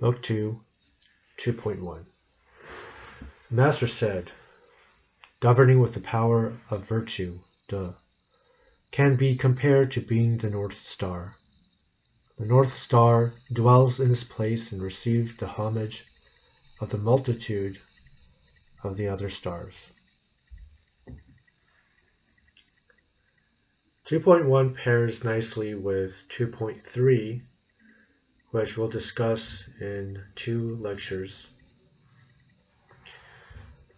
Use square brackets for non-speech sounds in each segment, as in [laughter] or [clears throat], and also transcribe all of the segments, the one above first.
Book 2, 2.1. Master said, governing with the power of virtue, De, can be compared to being the North Star. The North Star dwells in its place and receives the homage of the multitude of the other stars. 2.1 pairs nicely with 2.3 which we'll discuss in two lectures.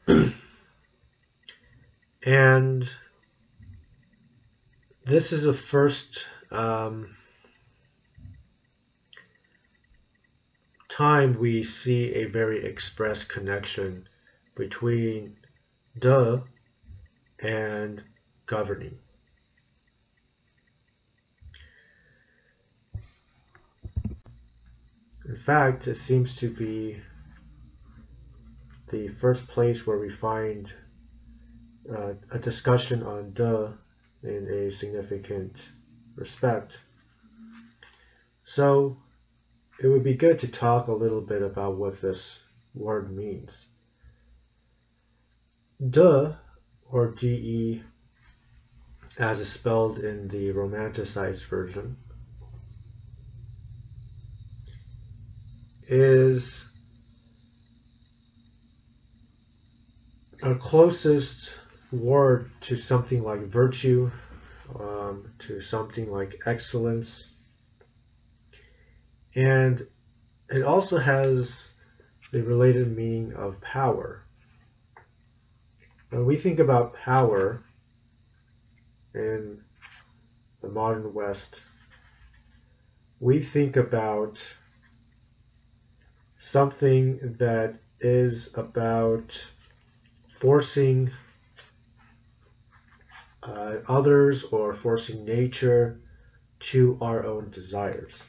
[clears throat] and this is the first um, time we see a very express connection between De and governing. In fact, it seems to be the first place where we find uh, a discussion on De in a significant respect. So it would be good to talk a little bit about what this word means. De, or de, as is spelled in the romanticized version, is our closest word to something like virtue, um, to something like excellence. And it also has the related meaning of power. When we think about power in the modern West, we think about something that is about forcing uh, others or forcing nature to our own desires.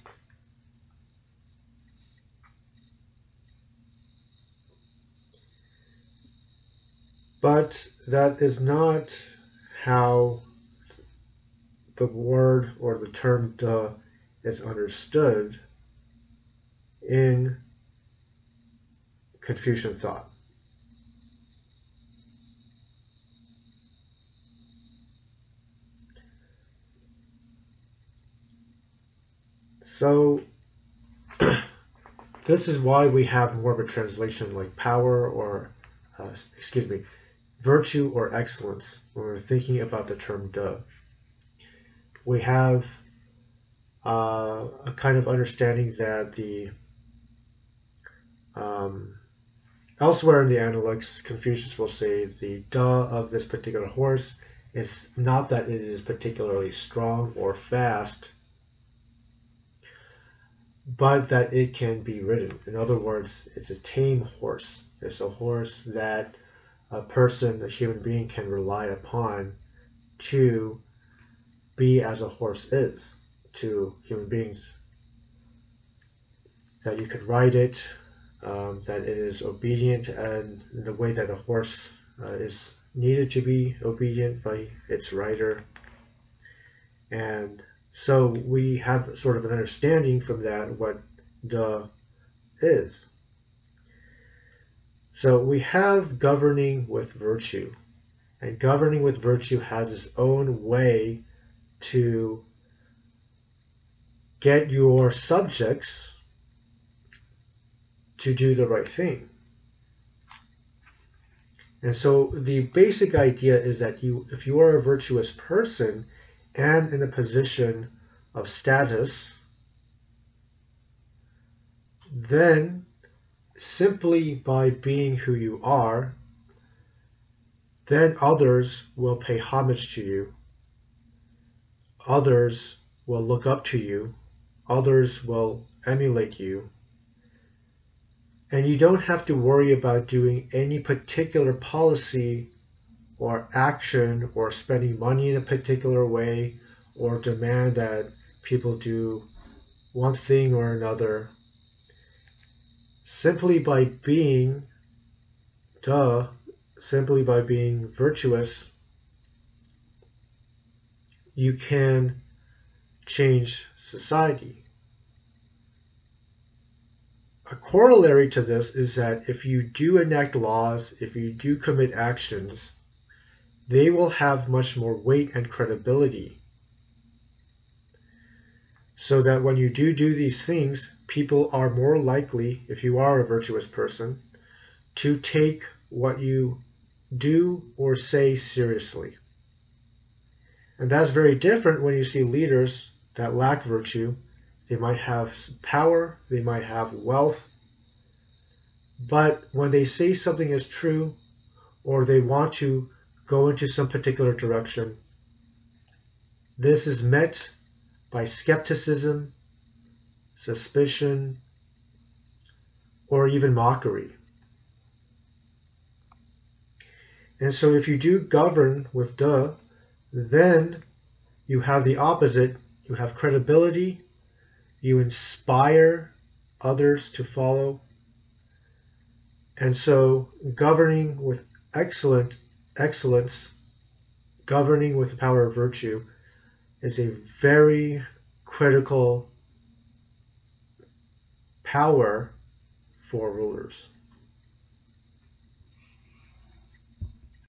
But that is not how the word or the term De is understood in Confucian thought. So [clears throat] this is why we have more of a translation like power or, uh, excuse me, virtue or excellence when we're thinking about the term De. We have uh, a kind of understanding that the um, Elsewhere in the Analects, Confucius will say the de of this particular horse is not that it is particularly strong or fast, but that it can be ridden. In other words, it's a tame horse. It's a horse that a person, a human being, can rely upon to be as a horse is to human beings. That you could ride it, um, that it is obedient and the way that a horse uh, is needed to be obedient by its rider. And so we have sort of an understanding from that what De is. So we have governing with virtue. And governing with virtue has its own way to get your subjects to do the right thing. And so the basic idea is that you, if you are a virtuous person and in a position of status, then simply by being who you are, then others will pay homage to you. Others will look up to you. Others will emulate you. And you don't have to worry about doing any particular policy or action or spending money in a particular way or demand that people do one thing or another. Simply by being, De, simply by being virtuous, you can change society. A corollary to this is that if you do enact laws, if you do commit actions, they will have much more weight and credibility. So that when you do do these things, people are more likely, if you are a virtuous person, to take what you do or say seriously. And that's very different when you see leaders that lack virtue. They might have power, they might have wealth, but when they say something is true or they want to go into some particular direction, this is met by skepticism, suspicion, or even mockery. And so if you do govern with de, then you have the opposite. You have credibility. You inspire others to follow. And so governing with excellent excellence, governing with the power of virtue, is a very critical power for rulers.